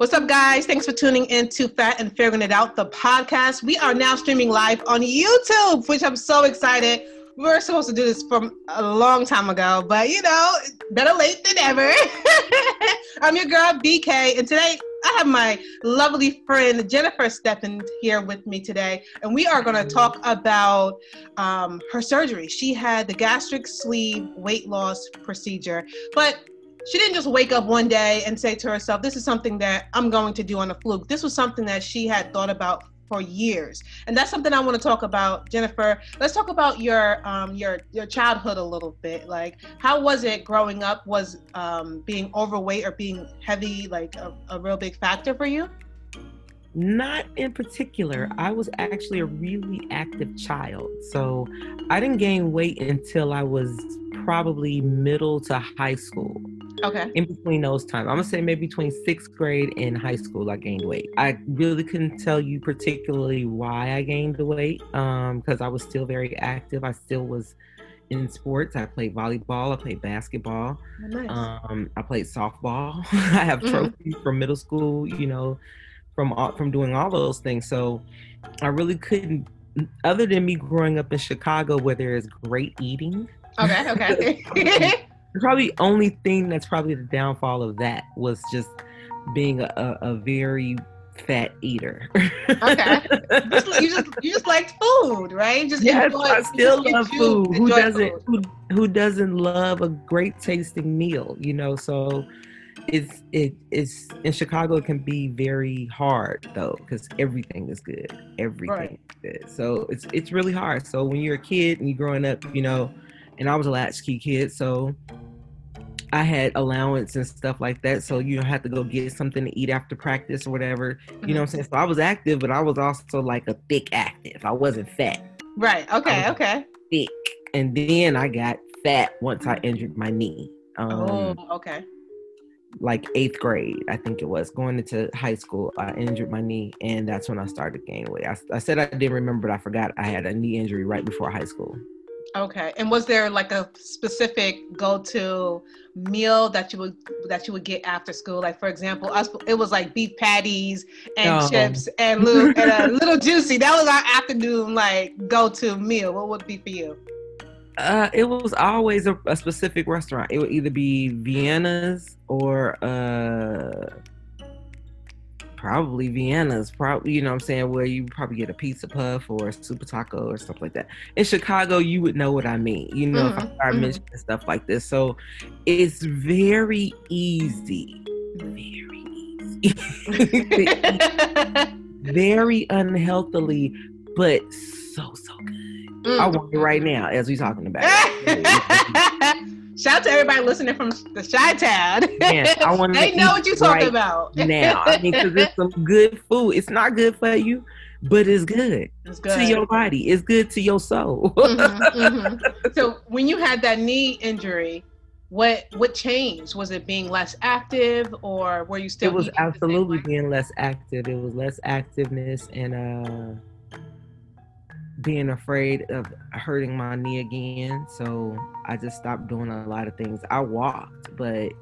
What's up, guys? Thanks for tuning in to Fat and Figuring It Out, the podcast. We are now streaming live on YouTube, which I'm so excited. We were supposed to do this from a long time ago, but you know, better late than ever. I'm your girl, BK, and today I have my lovely friend Jennifer Stiffend here with me today, and we are going to talk about um, her surgery. She had the gastric sleeve weight loss procedure, but she didn't just wake up one day and say to herself, This is something that I'm going to do on a fluke. This was something that she had thought about for years. And that's something I want to talk about, Jennifer. Let's talk about your um, your your childhood a little bit. Like, how was it growing up? Was um, being overweight or being heavy like a, a real big factor for you? Not in particular. I was actually a really active child. So I didn't gain weight until I was probably middle to high school. Okay. In between those times, I'm gonna say maybe between sixth grade and high school, I gained weight. I really couldn't tell you particularly why I gained the weight, um, because I was still very active. I still was in sports. I played volleyball. I played basketball. Oh, nice. Um, I played softball. I have Mhm. trophies from middle school. You know, from all, from doing all those things. So I really couldn't. Other than me growing up in Chicago, where there is great eating, okay. Okay. the probably only thing that's probably the downfall of that was just being a, a, very fat eater. Okay. You just you just liked food, right? Just Yes, enjoy- I still love food. Who doesn't? food. Who, who doesn't love a great tasting meal? You know, so it's it it's in Chicago. It can be very hard though because everything is good. Everything Right. is good. So it's it's really hard. So when you're a kid and you're growing up, you know, and I was a latchkey kid, so I had allowance and stuff like that. So you don't have to go get something to eat after practice or whatever. You know what I'm saying? So I was active, but I was also like a thick active. I wasn't fat, Right. Okay. Okay. thick. And then I got fat once I injured my knee. Um, oh. Okay. like eighth grade, I think it was. Going into high school, I injured my knee, and that's when I started gaining weight. I, I said I didn't remember, but I forgot I had a knee injury right before high school. Okay. And was there like a specific go-to meal that you would that you would get after school? Like for example, us it was like beef patties and Oh. chips and little and a little juicy. That was our afternoon like go-to meal. What would it be for you? Uh, it was always a, a specific restaurant. It would either be Vienna's or uh, probably Vienna's. Probably, you know what I'm saying, where you probably get a pizza puff or a super taco or stuff like that. In Chicago, you would know what I mean. You know, if I Mhm, start mhm. mentioning stuff like this. So it's very easy. Very easy. very unhealthily, but so, so good. I Mm. want it right now as we talking about it. Shout out to everybody listening from the Chi Town. Man, I want they to know what you're talking right about. now. I mean, because it's some good food. It's not good for you, but it's good, it's to your body. It's good to your soul. Mhm, mhm. So when you had that knee injury, what what changed? Was it being less active, or were you still? it was eating the same absolutely being less active. It was less activeness and uh being afraid of hurting my knee again. So I just stopped doing a lot of things. I walked, but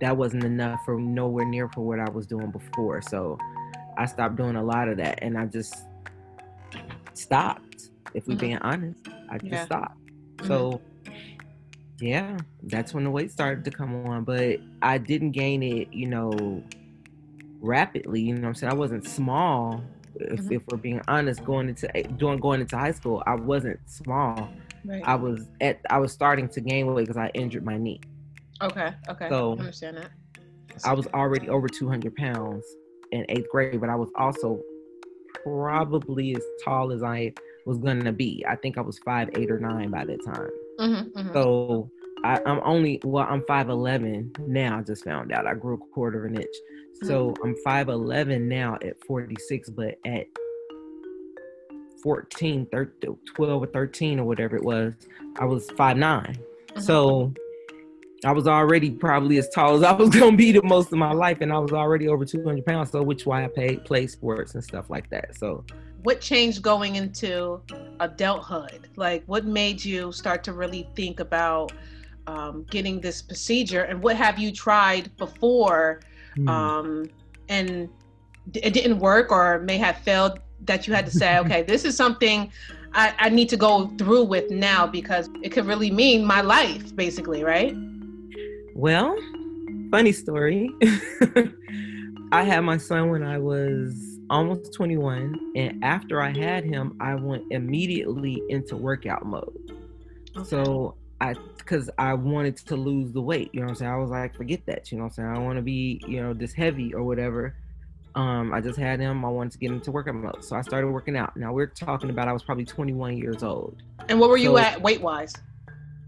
that wasn't enough for nowhere near for what I was doing before. So I stopped doing a lot of that and I just stopped. If we're Mhm. being honest, I just Yeah. stopped. So yeah, that's when the weight started to come on. But I didn't gain it, you know, rapidly. You know what I'm saying? I wasn't small. If, Mhm. if we're being honest, going into doing going into high school, I wasn't small. Right. I was at I was starting to gain weight because I injured my knee. okay. Okay. So- I understand that. I was already over 200 pounds in eighth grade, but I was also probably as tall as I was gonna be. I think I was five eight or nine by that time. Mhm, mhm. So I, I'm only well, I'm five eleven now. I just found out I grew a quarter of an inch. So I'm five eleven now at 46, but at 14, 13, 12 or 13 or whatever it was, I was five nine. Mhm. So I was already probably as tall as I was gonna be the most of my life, and I was already over 200 pounds. So which why I paid play sports and stuff like that. So what changed going into adulthood? Like, what made you start to really think about um, getting this procedure? And what have you tried before mm. um, and it didn't work or may have failed that you had to say, okay, this is something I, I need to go through with now because it could really mean my life, basically, right? Well, funny story. I had my son when I was almost 21, and after I had him, I went immediately into workout mode. Okay. So I, because I wanted to lose the weight, you know what I'm saying? I was like, forget that, you know what I'm saying? I want to be, you know, this heavy or whatever. Um, I just had him. I wanted to get into workout mode, so I started working out. Now we're talking about I was probably 21 years old. And what were you at weight wise?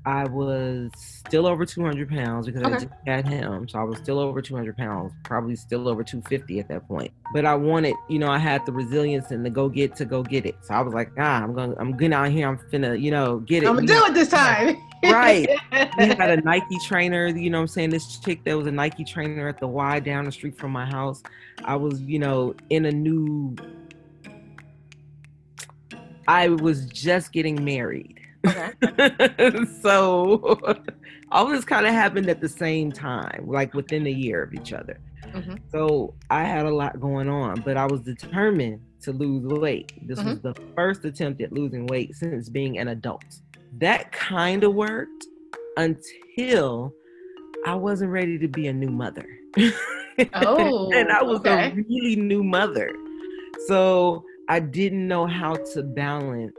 I was still over 200 pounds because okay. I just had him. So I was still over 200 pounds, probably still over 250 at that point. But I wanted, you know, I had the resilience and the go get to go get it. So I was like, ah, I'm going, to I'm getting out here. I'm finna, you know, get it. I'm gonna do it this time. right. we had a Nike trainer, you know I'm saying? This chick that was a Nike trainer at the Y down the street from my house. I was, you know, in a new, I was just getting married Okay. so all this kind of happened at the same time, like within a year of each other. Mm-hmm. So I had a lot going on, but I was determined to lose weight. This mm-hmm. was the first attempt at losing weight since being an adult. That kind of worked until I wasn't ready to be a new mother. Oh, and I was okay. a really new mother. So I didn't know how to balance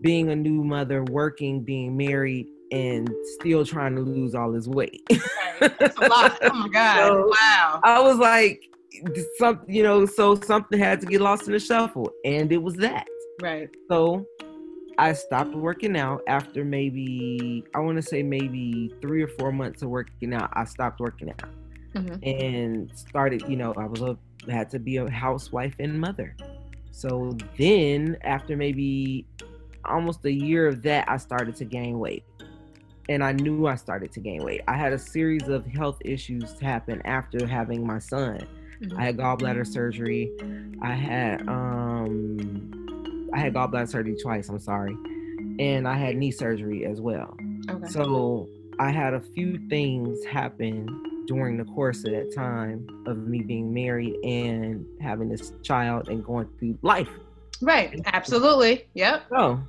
being a new mother, working, being married, and still trying to lose all his weight. That's a lot. Oh my God. So wow. I was like, some, you know, so something had to get lost in the shuffle. And it was that. Right. So I stopped working out after maybe, I want to say maybe three or four months of working out. I stopped working out mm-hmm. and started, you know, I was a, had to be a housewife and mother. So then after maybe almost a year of that, I started to gain weight. And I knew I started to gain weight. I had a series of health issues happen after having my son. Mm-hmm. I had gallbladder surgery. I had um I had gallbladder surgery twice, I'm sorry. And I had knee surgery as well. Okay. So I had a few things happen during the course of that time of me being married and having this child and going through life. Right. Absolutely. Yep. So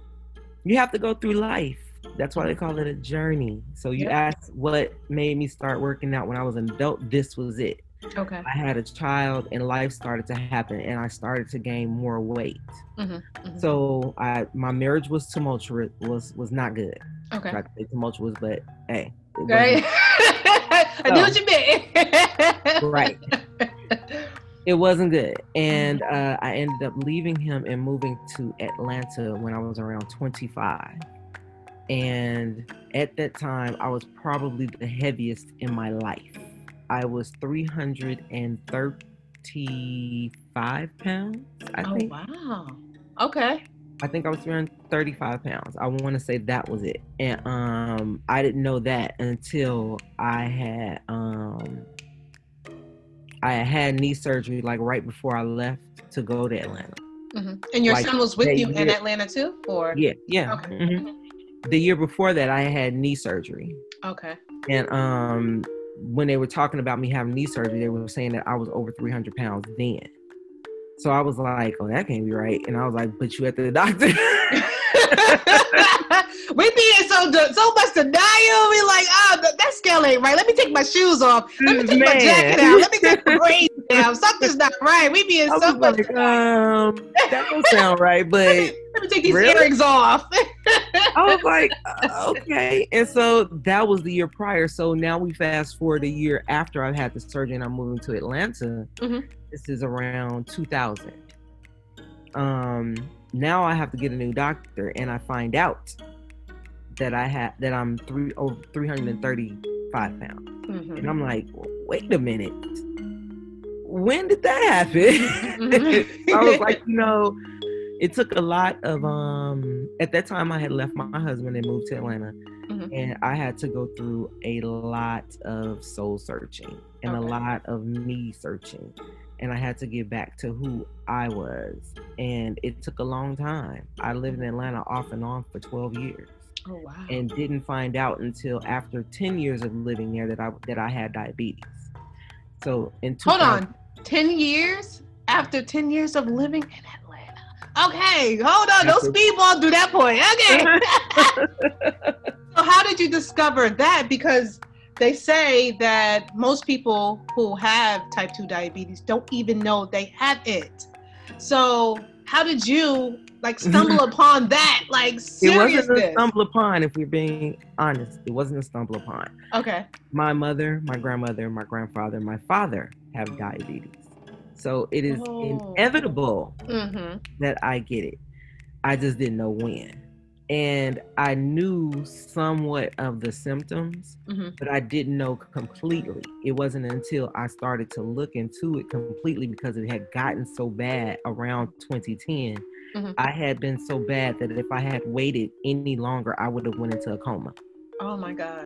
you have to go through life. That's why they call it a journey. So you yep. ask what made me start working out when I was an adult. This was it. Okay. I had a child and life started to happen and I started to gain more weight. Mm-hmm, mm-hmm. So I my marriage was tumultuous was was not good. Okay. Say tumultuous, but hey. Right. I knew what you meant. right. It wasn't good and mm-hmm. uh, i ended up leaving him and moving to atlanta when i was around 25 and at that time i was probably the heaviest in my life i was 335 pounds i oh, think wow okay I think I was around 35 pounds. I want to say that was it. And um I didn't know that until I had um I had knee surgery like right before I left to go to Atlanta. Mm-hmm. And your like, son was with you year, in Atlanta too, or yeah, yeah. Okay. Mm-hmm. The year before that, I had knee surgery. Okay. And um, when they were talking about me having knee surgery, they were saying that I was over 300 pounds then. So I was like, "Oh, that can't be right." And I was like, "But you at the doctor." we being so so much denial. We like, scale ain't right. Let me take my shoes off. Let me take Man. my jacket out. Let me take my braids down. Something's not right. We being so much. Like, um, that don't sound right. But let, me, let me take these really? earrings off. I was like, uh, okay. And so that was the year prior. So now we fast forward a year after I've had the surgery and I'm moving to Atlanta. Mm-hmm. This is around 2000. Um, now I have to get a new doctor, and I find out that I have that I'm three over 335 pounds, mm-hmm. and I'm like, wait a minute, when did that happen? Mm-hmm. I was like, you know, it took a lot of um. At that time, I had left my husband and moved to Atlanta, mm-hmm. and I had to go through a lot of soul searching and okay. a lot of me searching and I had to get back to who I was. And it took a long time. I lived in Atlanta off and on for 12 years. Oh, wow. And didn't find out until after 10 years of living there that I that I had diabetes. So in hold on, ten years after ten years of living in Atlanta. Okay, hold on, don't speedball through that point. Okay. so how did you discover that? Because they say that most people who have type 2 diabetes don't even know they have it. So, how did you like stumble upon that? Like, seriousness? It wasn't a stumble upon, if we're being honest. It wasn't a stumble upon. Okay. My mother, my grandmother, my grandfather, my father have diabetes. So, it is oh. inevitable mm-hmm. that I get it. I just didn't know when and I knew somewhat of the symptoms, mm-hmm. but I didn't know completely. It wasn't until I started to look into it completely because it had gotten so bad around 2010. Mm-hmm. I had been so bad that if I had waited any longer, I would have went into a coma. Oh my God.